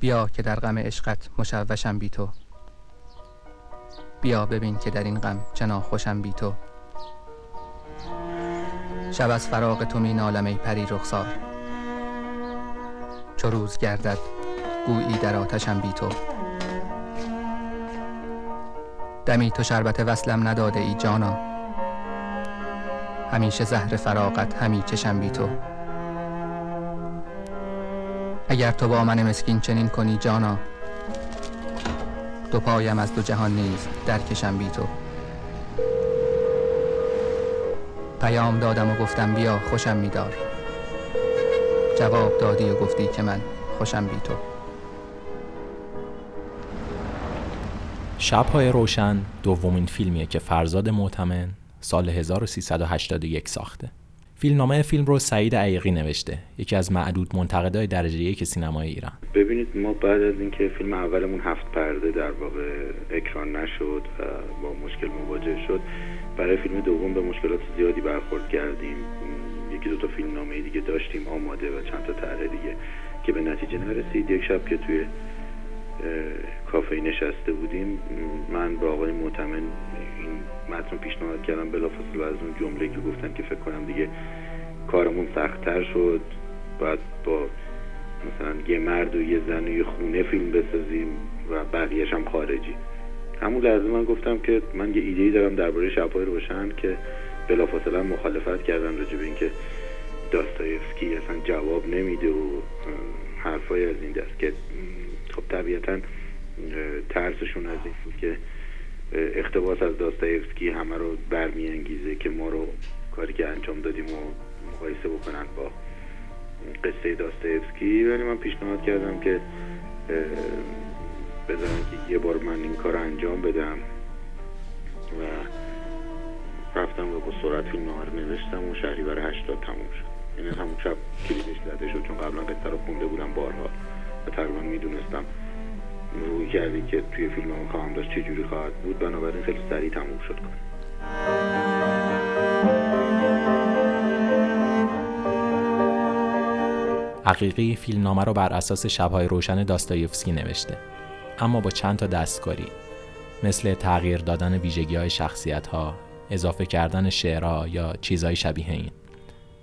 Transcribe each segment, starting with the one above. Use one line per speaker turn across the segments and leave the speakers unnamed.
بیا که در غم عشقت مشوشم بی تو. بیا ببین که در این غم چنا خوشم بی تو. شب از فراق تو می نالم ای پری رخسار. چو روز گردد گویی در آتشم بی تو. دمی تو شربت وصلم نداده ای جانا. همیشه زهر فراقت همی چشم بی تو. اگر تو با من مسکین چنین کنی جانا دو پایم از دو جهان نیز درکشم بی تو. پیام دادم و گفتم بیا خوشم میدار. جواب دادی و گفتی که من خوشم بی تو.
شبهای روشن دومین فیلمیه که فرزاد معتمن سال 1381 ساخته. فیلمنامه فیلم رو سعید عیقی نوشته. یکی از معدود منتقدای درجه یک سینمای ایران.
ببینید ما بعد از اینکه فیلم اولمون هفت پرده در واقع اکران نشد و با مشکل مواجه شد برای فیلم دوم به مشکلات زیادی برخورد کردیم. یکی دو تا فیلم نامه دیگه داشتیم آماده و چند تا طرح دیگه که به نتیجه نرسید. یک شب که توی کافه نشسته بودیم. من با آقای معتمن این متن پیشنهاد کردم بلافاصله از اون جمله که گفتن که فکر کنم دیگه کارمون سختتر شد. بعد با مثلا یه مرد و یه زن و یه خونه فیلم بسازیم و بقیهش هم خارجی. همون لحظه من گفتم که من یه ایده دارم درباره شبهای روشن که بلافاصله مخالفت کردن راجع به اینکه داستایفسکی اصلا جواب نمیده و حرفای از این دست که خب طبیعتا ترسشون از این که اختباس از داستایفسکی همه رو برمیانگیزه که ما رو کاری که انجام دادیم و مقایسه بکنن با قصه داستایفسکی. ولی من پیشنهاد کردم که بذارن که یه بار من این کار انجام بدم و رفتم و با سرعت فیلم رو نوشتم و شهری برای هشتاد تموم شد. این یعنی همون شب کلیدش زده شد چون قبلا قصه رو خونده بودم بارها. تقریبا می‌دونستم. روی کردی که توی فیلم هم خواهم داشت چجوری خواهد بود. بنابراین خیلی سریع تموم شد. کار
حقیقی فیلمنامه رو بر اساس شبهای روشن داستایفسکی نوشته. اما با چند تا دستکاری. مثل تغییر دادن ویژگی های شخصیت ها اضافه کردن شعرها یا چیزهای شبیه این.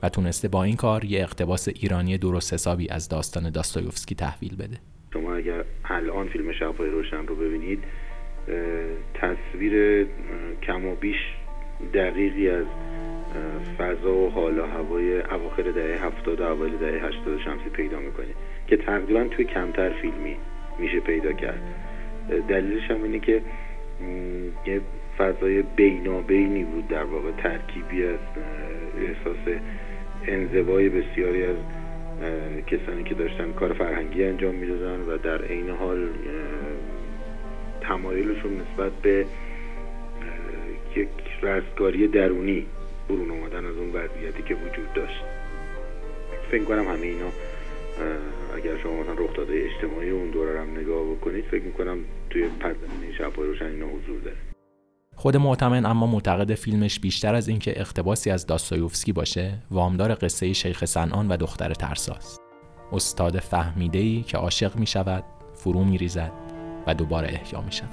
و تونسته با این کار یه اقتباس ایرانی درست حسابی از داستان داستایوفسکی تحویل بده.
شما اگر الان فیلم شبهای روشن رو ببینید تصویر کم و بیش دقیقی از فضا و حال و هوای اواخر دهه هفتاد و اوایل دهه هشتاد شمسی پیدا می‌کنید که تقریبا توی کمتر فیلمی میشه پیدا کرد. دلیلش هم اینه که یه فضای بینابینی بود در واقع ترکیبی از احساس انزوای بسیاری از کسانی که داشتن کار فرهنگی انجام می‌دادن و در عین حال تمایلشون نسبت به یک رستگاری درونی برون آمدن از اون وضعیتی که وجود داشت. فکر کنم همه اینا اگر شما مثلا رخداده اجتماعی اون دوره هم نگاه بکنید فکر می‌کنم توی پرزمینه شب روشن اینا حضور داره.
خود معتمن اما معتقد فیلمش بیشتر از اینکه اقتباسی از داستایوفسکی باشه وامدار قصه شیخ سنان و دختر ترساست. استاد فهمیده‌ای که عاشق می شود فرو می ریزد و دوباره احیا می شود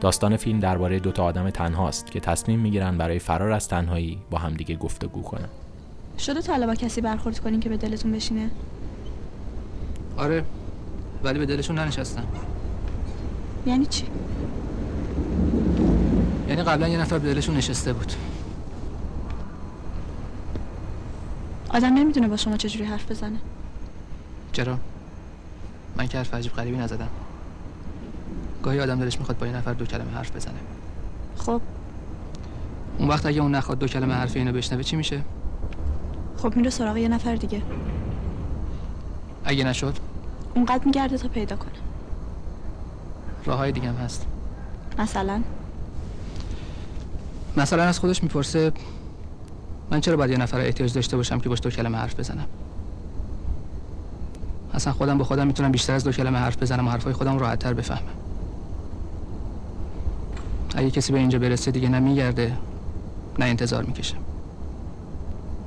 داستان فیلم درباره دو تا آدم تنهاست که تصمیم می‌گیرن برای فرار از تنهایی با همدیگه گفتگو کنن.
شده تا با کسی برخورد کنین که به دلتون بشینه؟
آره ولی به دلشون ننشستم
یعنی چی؟
یعنی قبلا یه نفر به دلشون نشسته بود.
آدم نمی‌دونه با شما چجوری حرف بزنه.
چرا؟ من که حرف عجیب غریبی نزدم. گاهی آدم دلش می‌خواد با یه نفر دو کلمه حرف بزنه.
خب.
اون وقت اگه اون نخواد دو کلمه حرف اینو بشنوه چی میشه؟
خب میره سراغ یه نفر دیگه.
اگه نشد؟
اونقدر میگرده تا پیدا کنه.
راه های دیگه هم هست.
مثلا؟
مثلا از خودش می‌پرسه من چرا باید یه نفر احتیاج داشته باشم که باش دو کلمه حرف بزنم؟ اصلا خودم به خودم می‌تونم بیشتر از دو کلمه حرف بزنم و حرفای خودم راحتتر بفهمم. اگه کسی به اینجا برسه دیگه نه نه انتظار می‌کشه.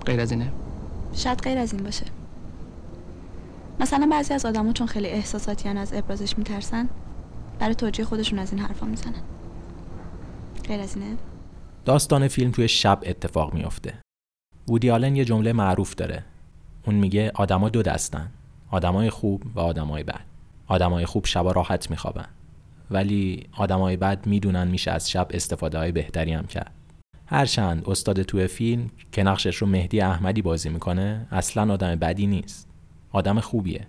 غیر از اینه.
شاید غیر از این باشه. مثلا بعضی از آدما چون خیلی احساساتیان از ابرازش میترسن برای توجیه خودشون از این حرفا می‌زنن. غیر از اینه؟
داستان فیلم توی شب اتفاق میافته. وودی آلن یه جمله معروف داره. اون میگه آدما دو دستن. آدمای خوب و آدمای بد. آدمای خوب شبا راحت میخوابن. ولی آدمای بد می‌دونن میشه از شب استفاده های بهتری هم کرد. هرچند استاد توی فیلم که نقشش رو مهدی احمدی بازی می‌کنه اصلا آدم بدی نیست. آدم خوبیه.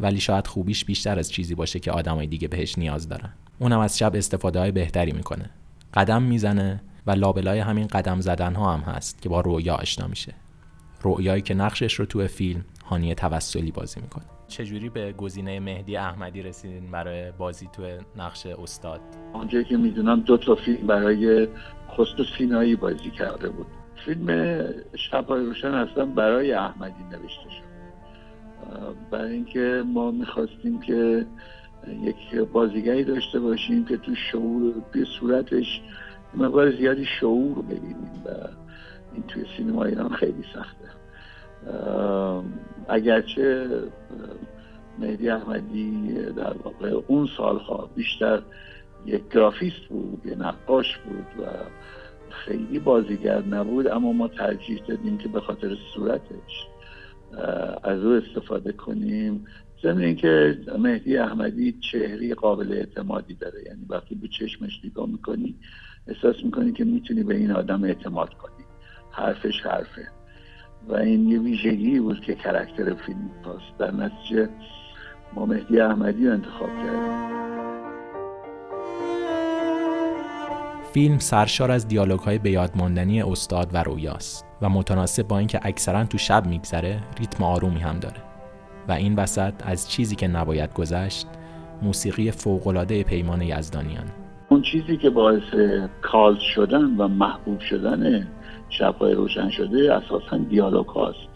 ولی شاید خوبیش بیشتر از چیزی باشه که آدمای دیگه بهش نیاز دارن. اونم از شب استفاده های بهتری می‌کنه. قدم می‌زنه و لابلای همین قدم زدن ها هم هست که با رویا آشنا میشه. رویایی که نقشش رو توی فیلم هانی توسلی بازی می‌کنه. چجوری به گزینه مهدی احمدی رسیدین برای بازی توی نقش استاد؟
آنجایی که می‌دونم دو تا فیلم برای خست سینایی بازی کرده بود. فیلم شبهای روشن اصلا برای احمدی نوشته شد. برای اینکه ما می‌خواستیم که یک بازیگری داشته باشیم که تو شعور به صورتش مقدار زیادی شعور ببینیم و این توی سینما ایران خیلی سخته. اگرچه مهدی احمدی در واقع اون سالها بیشتر یک گرافیست بود یه نقاش بود و خیلی بازیگر نبود اما ما ترجیح دادیم که به خاطر صورتش از او استفاده کنیم. ضمن اینکه مهدی احمدی چهری قابل اعتمادی داره یعنی وقتی به چشمش نگاه می‌کنی احساس می‌کنی که می‌تونی به این آدم اعتماد کنی. حرفش حرفه. و این یه ویژگی بود که کرکتر فیلم پاست. در نتیجه ما مهدی احمدی رو انتخاب کردیم.
فیلم سرشار از دیالوگ های به یاد ماندنی استاد و رویاست و متناسب با اینکه اکثرا تو شب میگذره ریتم آرومی هم داره. و این وسط از چیزی که نباید گذشت موسیقی فوقالعاده پیمان یزدانیان.
اون چیزی که باعث کال شدن و محبوب شدن شبهای روشن شده اساسا دیالوگ هاست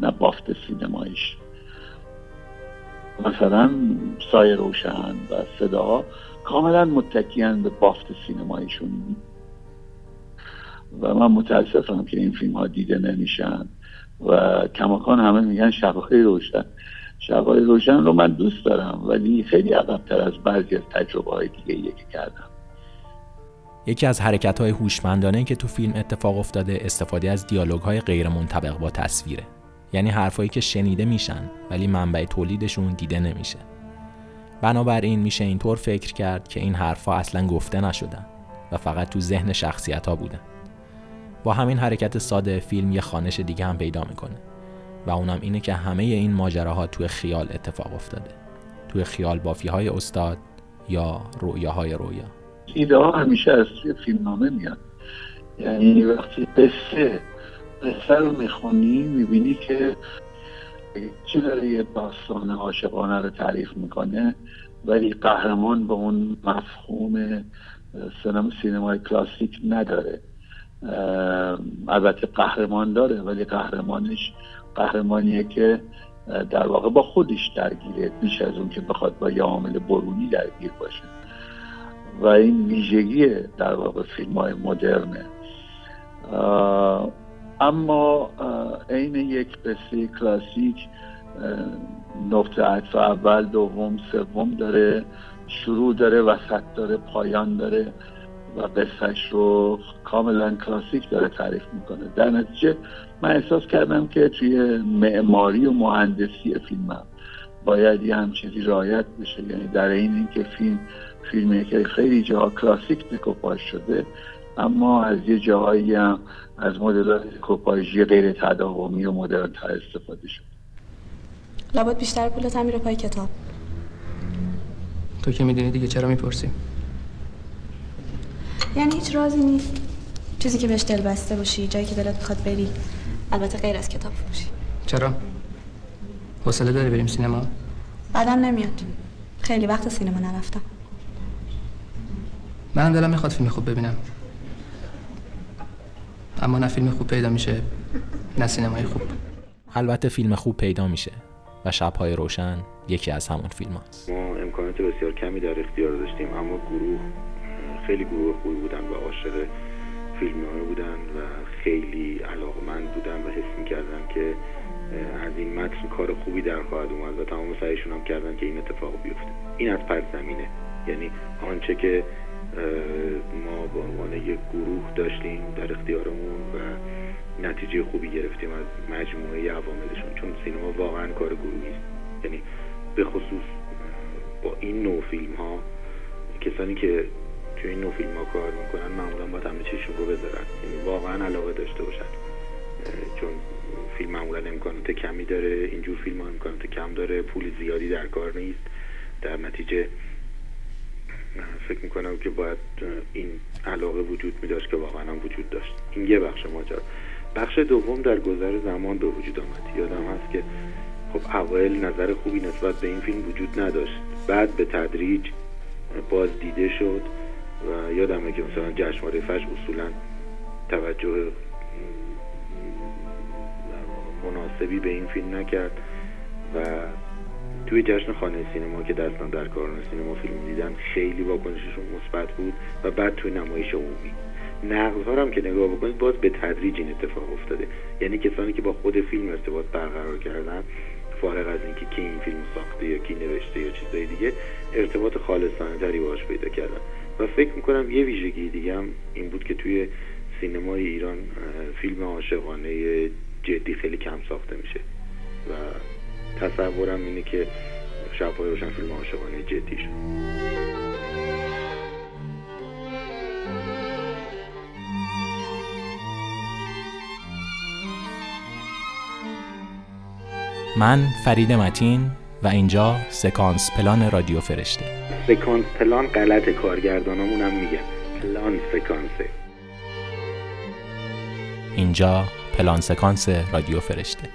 نه بافت سینمایش مثلا سایه روشن و صداها کاملا متکیان به بافت سینمایشون و من متاسفم که این فیلم ها دیده نمیشن. و کماکان همه میگن شبهای روشن. شبهای روشن رو من دوست دارم ولی خیلی عقبتر از بعضی از تجربه های دیگه یکی کردم.
یکی از حرکت های هوشمندانه که تو فیلم اتفاق افتاده استفاده از دیالوگ های غیر منطبق با تصویره. یعنی حرفایی که شنیده میشن ولی منبع تولیدشون دیده نمیشه. بنابراین میشه اینطور فکر کرد که این حرفها اصلا گفته نشدن و فقط تو ذهن شخصیت ها بودن با همین حرکت ساده فیلم یه خانش دیگه هم پیدا می‌کنه و اونم اینه که همه این ماجراها توی خیال اتفاق افتاده. توی خیال بافی های استاد یا رویاهای رویا
ایده ها همیشه از توی فیلمنامه میاد. یعنی وقتی قصه قصه رو می‌خونی می‌بینی که چه داره یه داستان عاشقانه رو تعریف می‌کنه ولی قهرمان به اون مفهوم سینما سینمای کلاسیک نداره. البته قهرمان داره ولی قهرمانش قهرمانیه که در واقع با خودش درگیره. بیش از اون که بخواد با یه عامل برونی درگیر باشه. و این ویژگی در واقع فیلم های مدرنه اما عین یک قصه کلاسیک نقطه عطف اول دوم سوم داره شروع داره وسط داره پایان داره و قصهش رو کاملا کلاسیک داره تعریف می‌کنه. در نتیجه من احساس کردم که توی معماری و مهندسی فیلمم باید یه هم چیزی رایت بشه. یعنی در این اینکه فیلم فیلمی که خیلی جاها کلاسیک دکوپاژ شده اما از یه جاهایی هم از مدلات دکوپاژی غیر تداومی و مدرن تر استفاده شد.
لابد بیشتر پولت هم میره پای کتاب.
تو که می‌دونی دیگه چرا می‌پرسی؟
یعنی هیچ رازی نیست. چیزی که بهش دل بسته باشی جایی که دلت می‌خواد بری البته غیر از کتاب فروشی.
چرا؟ حوصله داری بریم سینما؟
بعدم نمیاد. خیلی وقت سینما نرفتم.
منم دلم می‌خواد فیلم خوب ببینم. اما نه فیلم خوب پیدا میشه نه سینمای خوب.
البته فیلم خوب پیدا میشه و شبهای روشن یکی از همون فیلم هست.
ما امکانات بسیار کمی در اختیار داشتیم اما گروه خیلی گروه خوبی بودن و عاشق فیلمنامه بودن و خیلی علاقمند بودن و حس می‌کردن که از این متن کار خوبی در خواهد اومد و تمام سعیشون هم کردن که این اتفاق بیفته. این از پس زمینه یعنی آنچه که ما به عنوان یک گروه داشتیم در اختیارمون و نتیجه خوبی گرفتیم از مجموعه عواملشون چون سینما واقعا کار گروهی است. یعنی به خصوص با این نوع فیلم ها کسانی که توی این نوع فیلم ها کار می‌کنن معمولا باید همه چیشون رو بذارن. یعنی واقعا علاقه داشته باشن. چون فیلم معمولا امکانات کمی داره اینجور فیلم ها امکانات کم داره پول زیادی در کار نیست. در نتیجه فکر می‌کنم که باید این علاقه وجود می داشت که واقعا هم وجود داشت. این یه بخش ماجرا. بخش دوم در گذر زمان به وجود آمد. یادم هست که خب اوایل نظر خوبی نسبت به این فیلم وجود نداشت. بعد به تدریج باز دیده شد و یادمه که مثلا جشنواره فش اصولا توجه مناسبی به این فیلم نکرد و توی جشن خانه سینما که دستان در کاران سینما فیلم دیدن خیلی واکنششون مثبت بود و بعد توی نمایش عمومی. نقض هم که نگاه بکنید باز به تدریج این اتفاق افتاده. یعنی کسانی که با خود فیلم ارتباط برقرار کردن فارغ از اینکه کی این فیلم ساخته یا کی نوشته یا چیزای دیگه ارتباط خالصانه تری باش پیدا کردن. و فکر می‌کنم یه ویژگی دیگه هم این بود که توی سینمای ایران فیلم عاشقانه جدی خیلی کم ساخته میشه. و تصورم اینه که شبهای روشن فیلم عاشقانه جدی شد.
من فرید متین و اینجا سکانس پلان رادیو فرشته.
سکانس پلان غلط کارگردانامون هم میگن پلان سکانسه.
اینجا پلان سکانس رادیو فرشته.